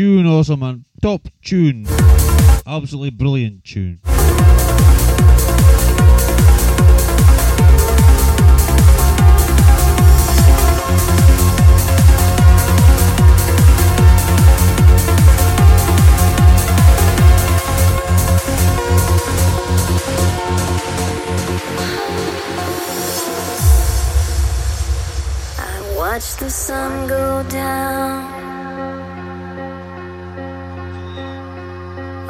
June man. top tune. Absolutely brilliant tune. Watch the sun go down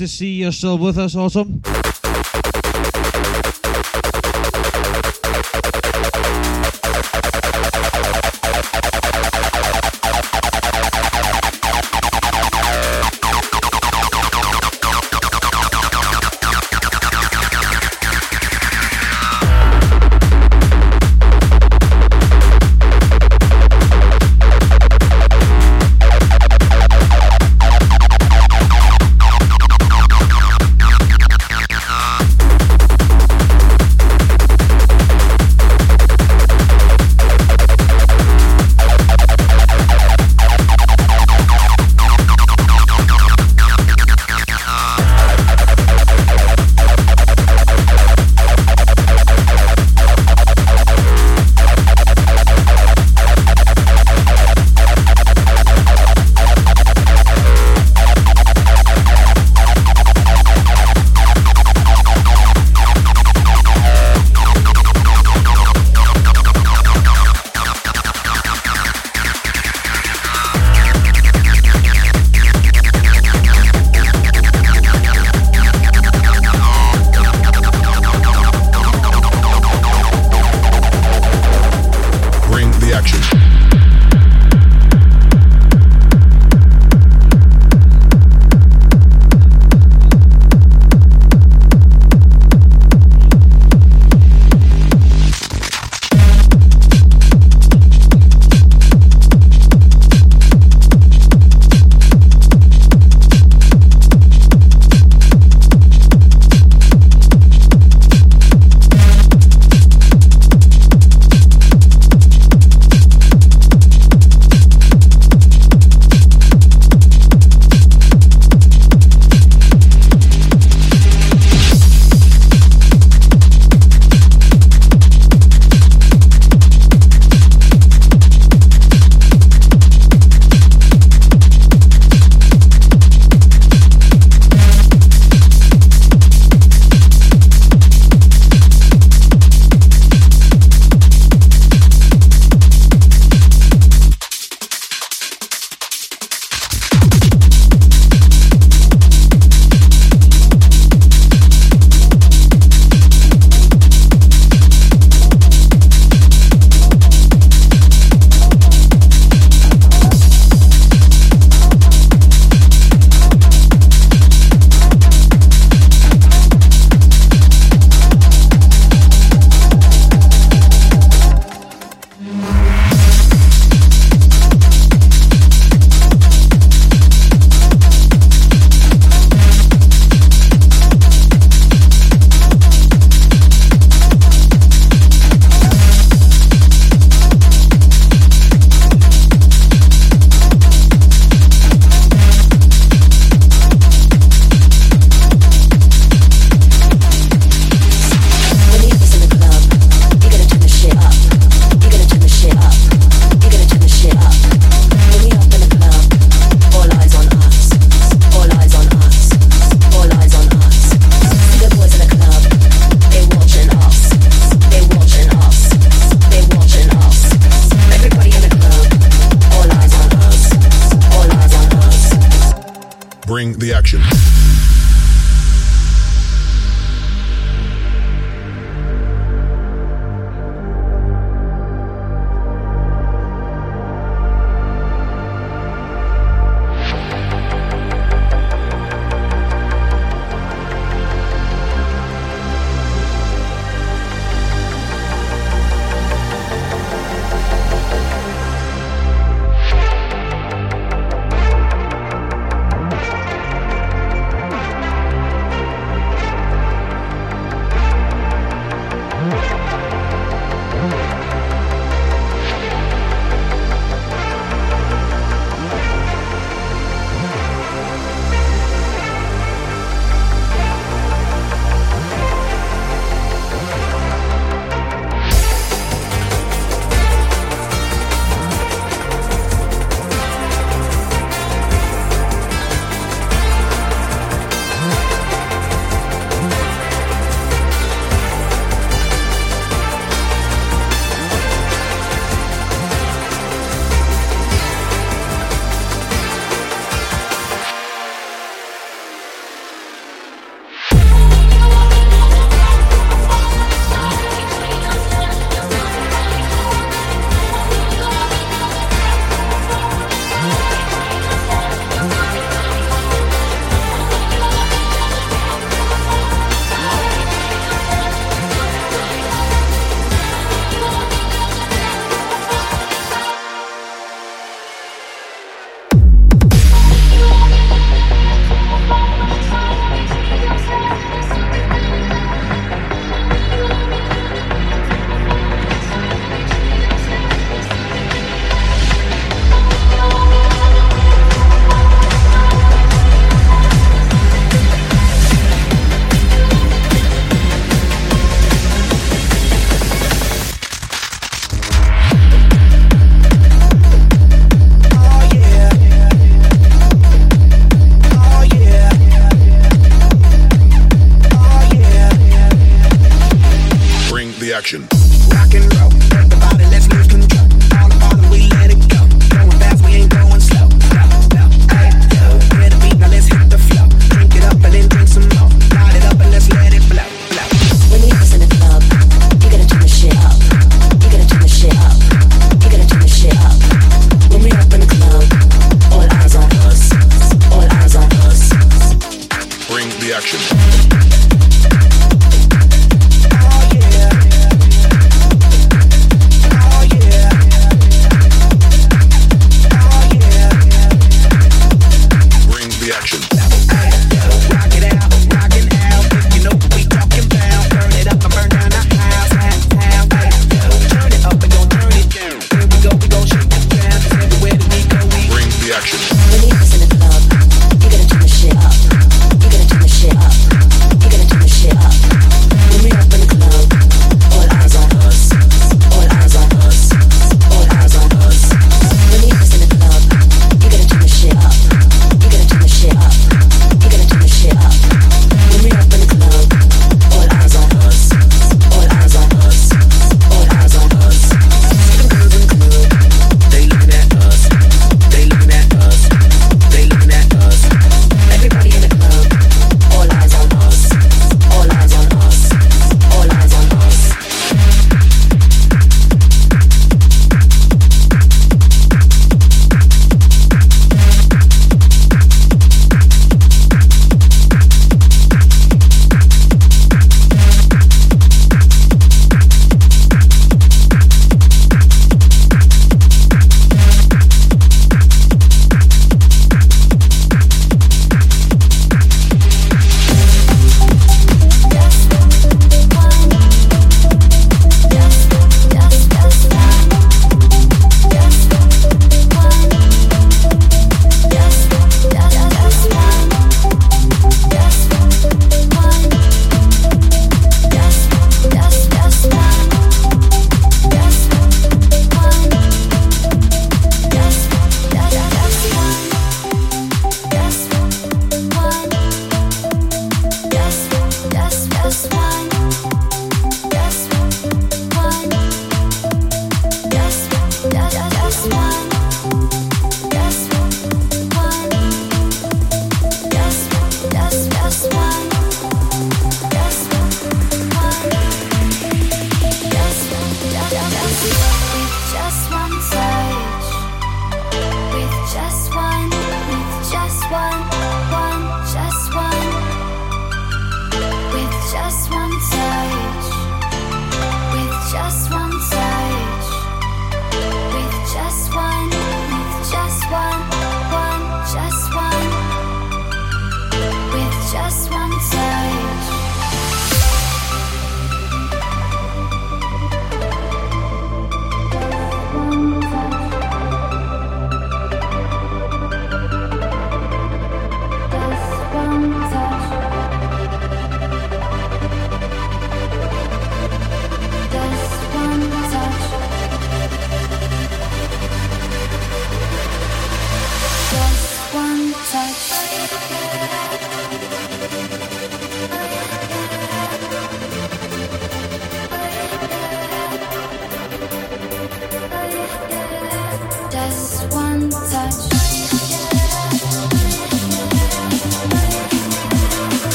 to see you're still with us, Autumn.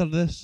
After this.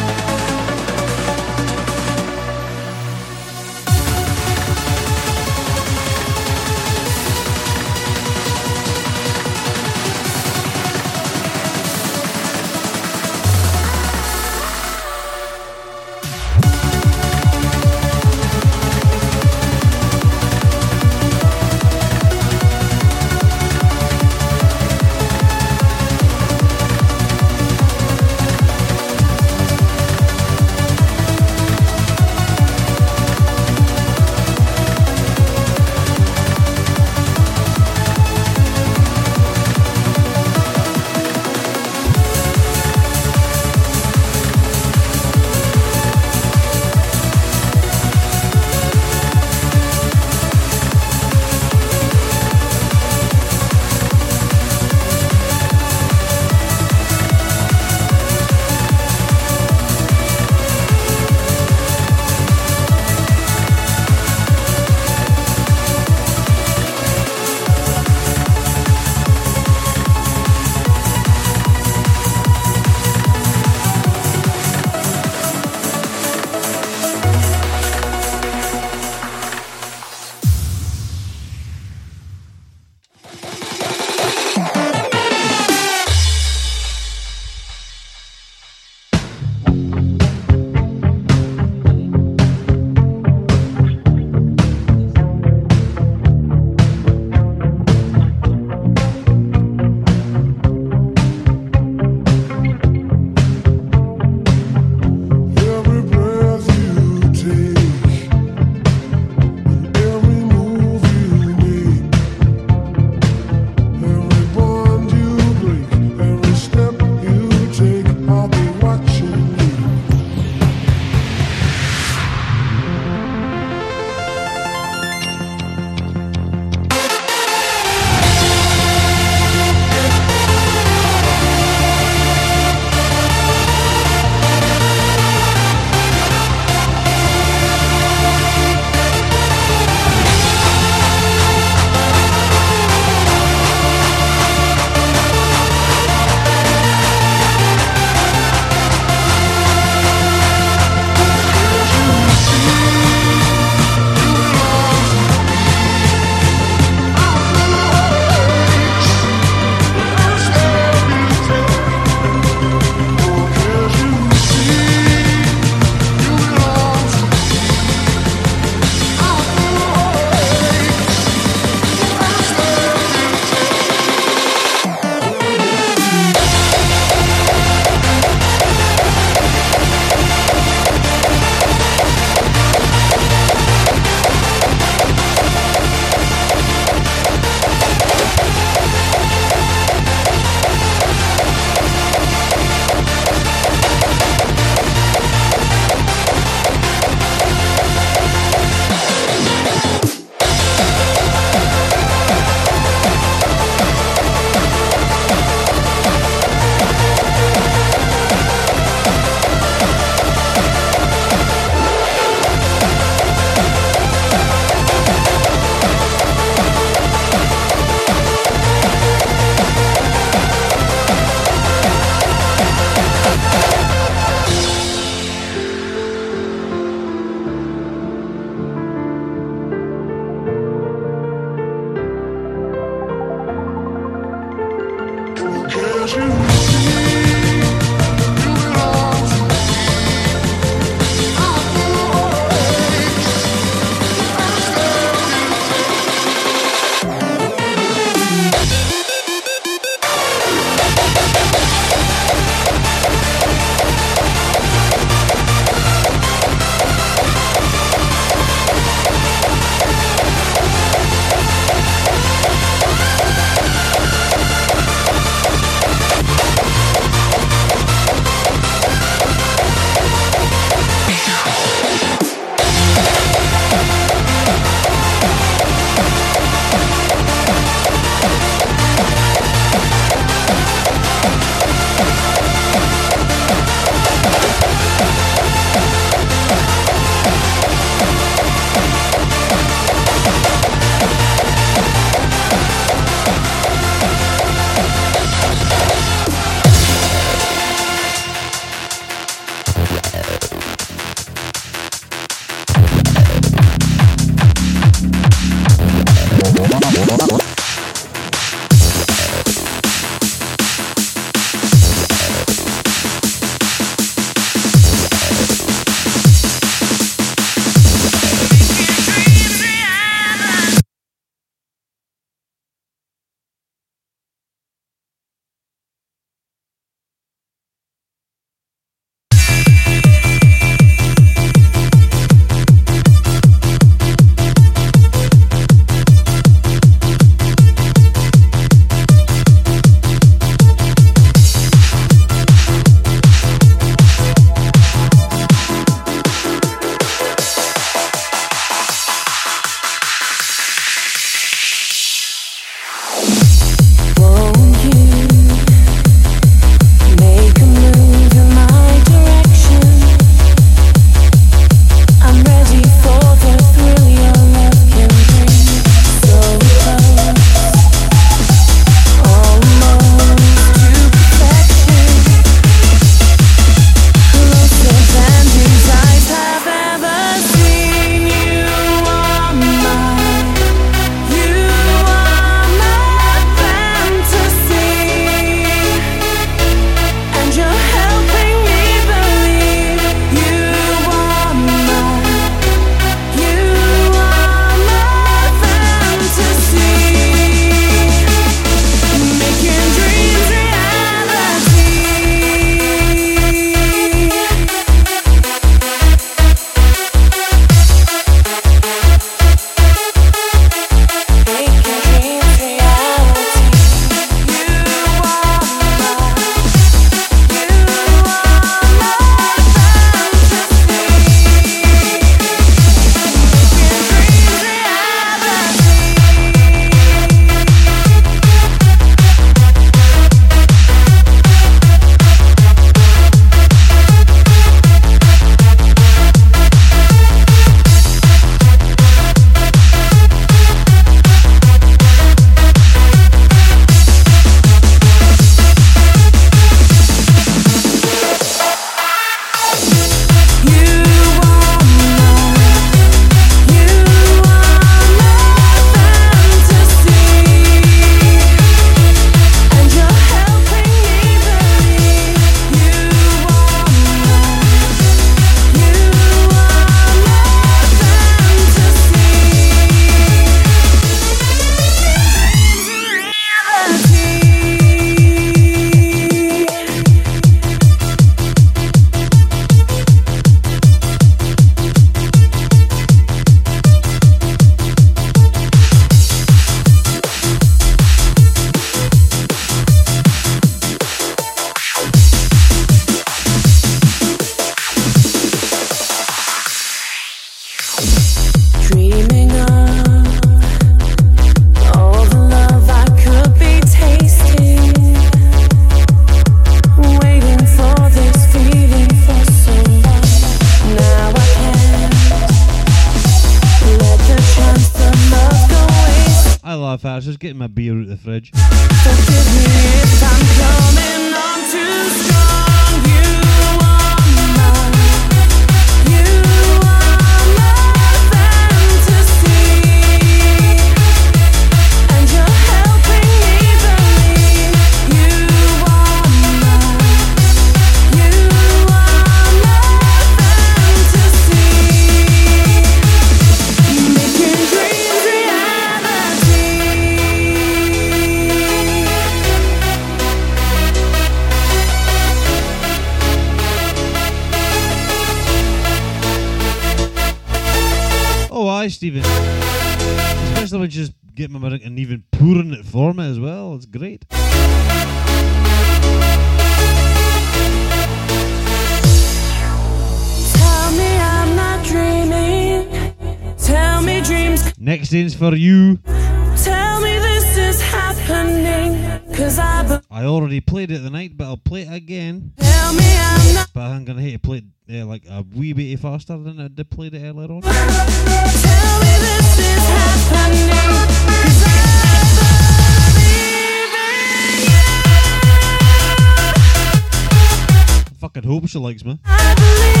hope she likes me.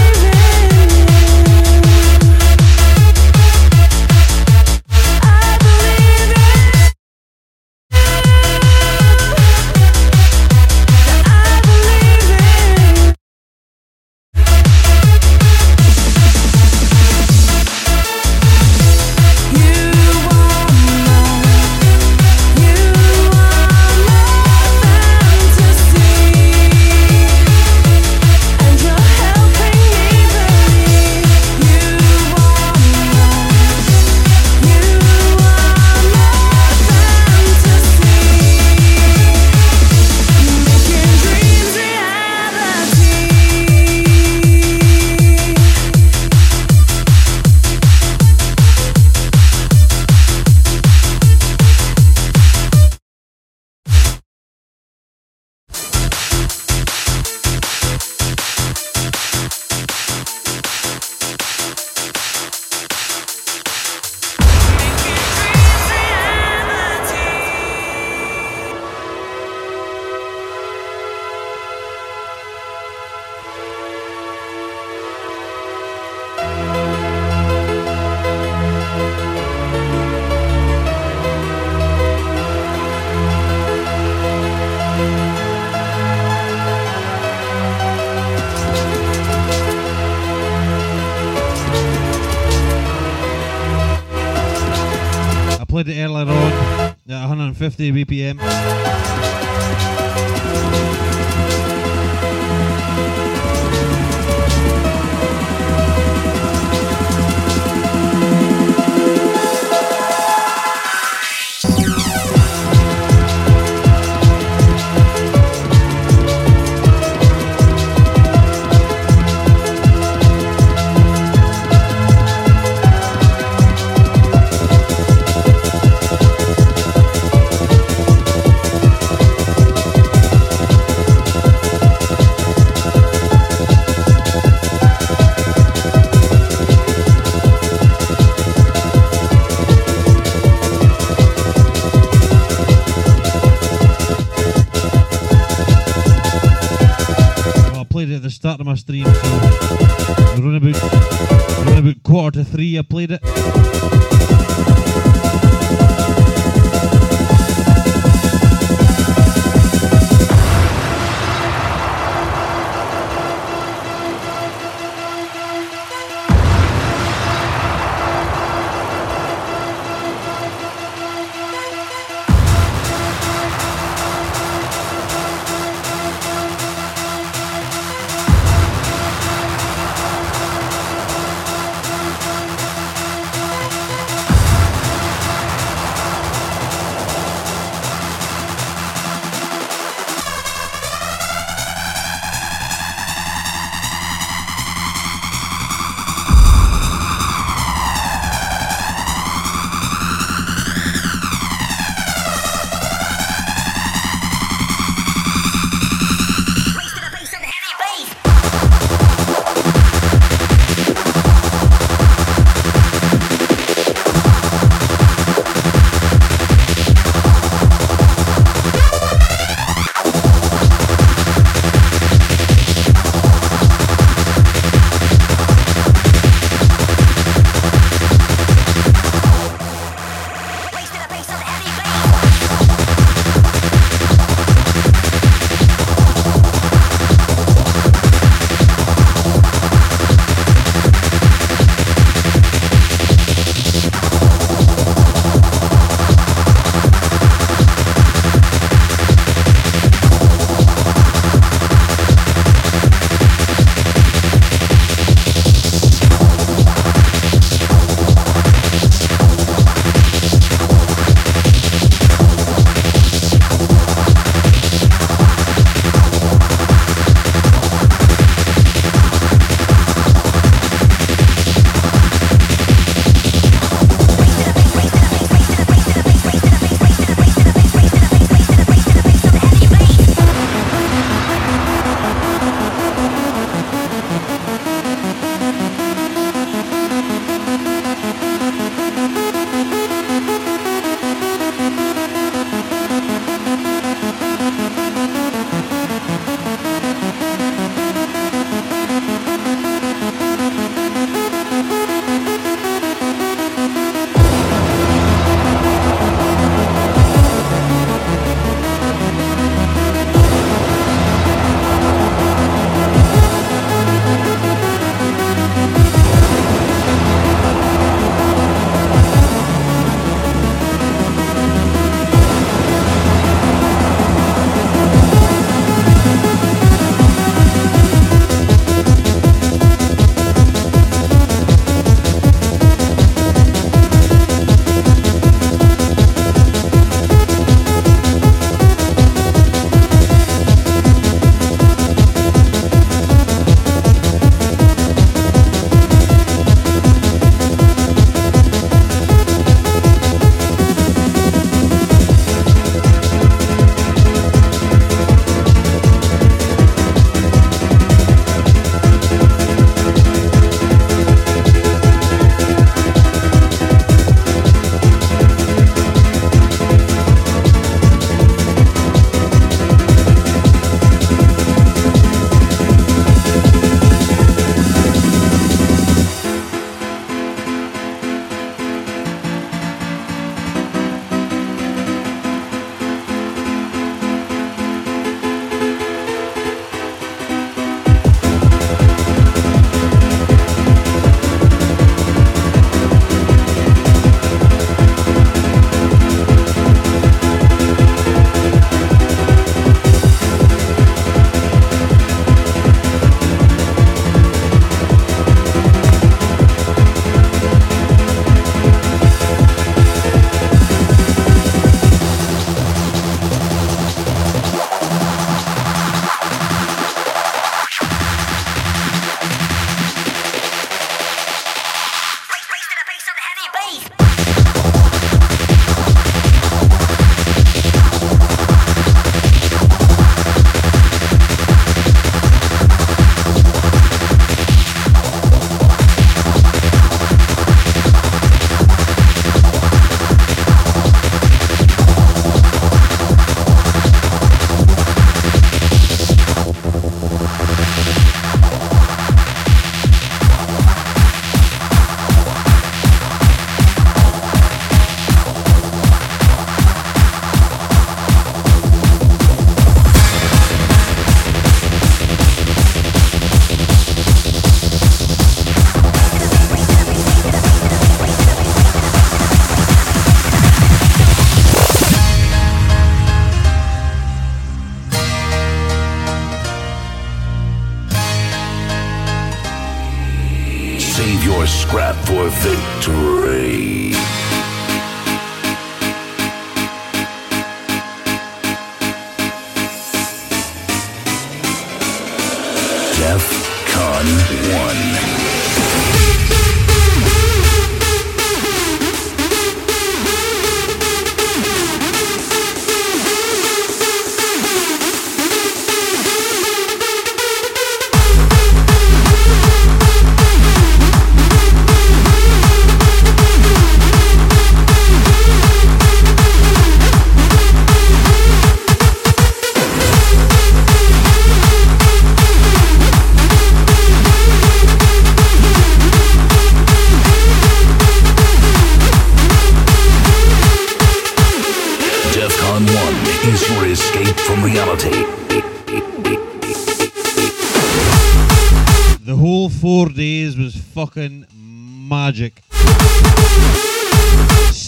50 BPM. we uh, played it.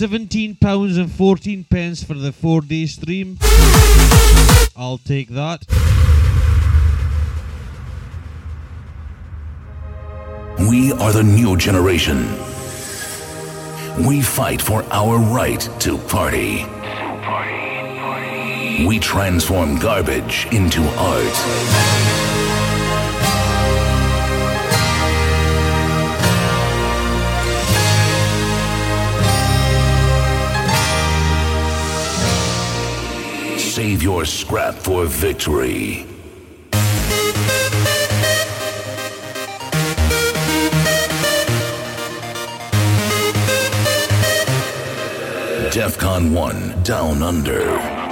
Seventeen pounds and fourteen pence for the four day stream. I'll take that. We are the new generation. We fight for our right to party. party, party. We transform garbage into art. Save your scrap for victory. DEFCON 1 Down Under.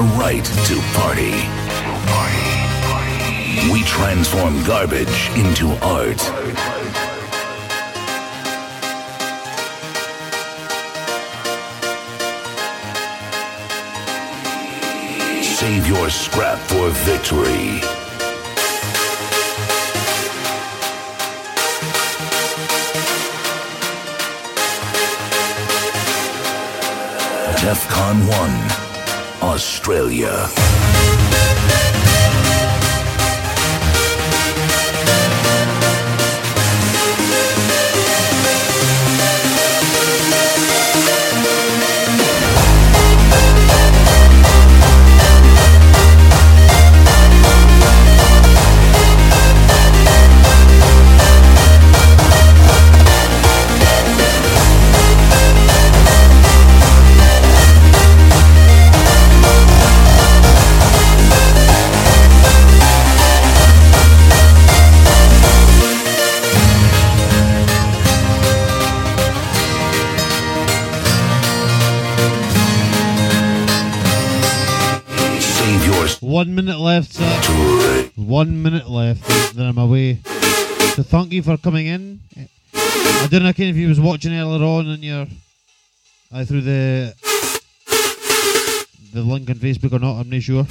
For our right to party. We transform garbage into art. Save your scrap for victory. DEFCON 1, Australia. one minute left, then I'm away. So thank you for coming in. I don't know if you was watching earlier on in your, I through the the link on Facebook or not. I'm not sure.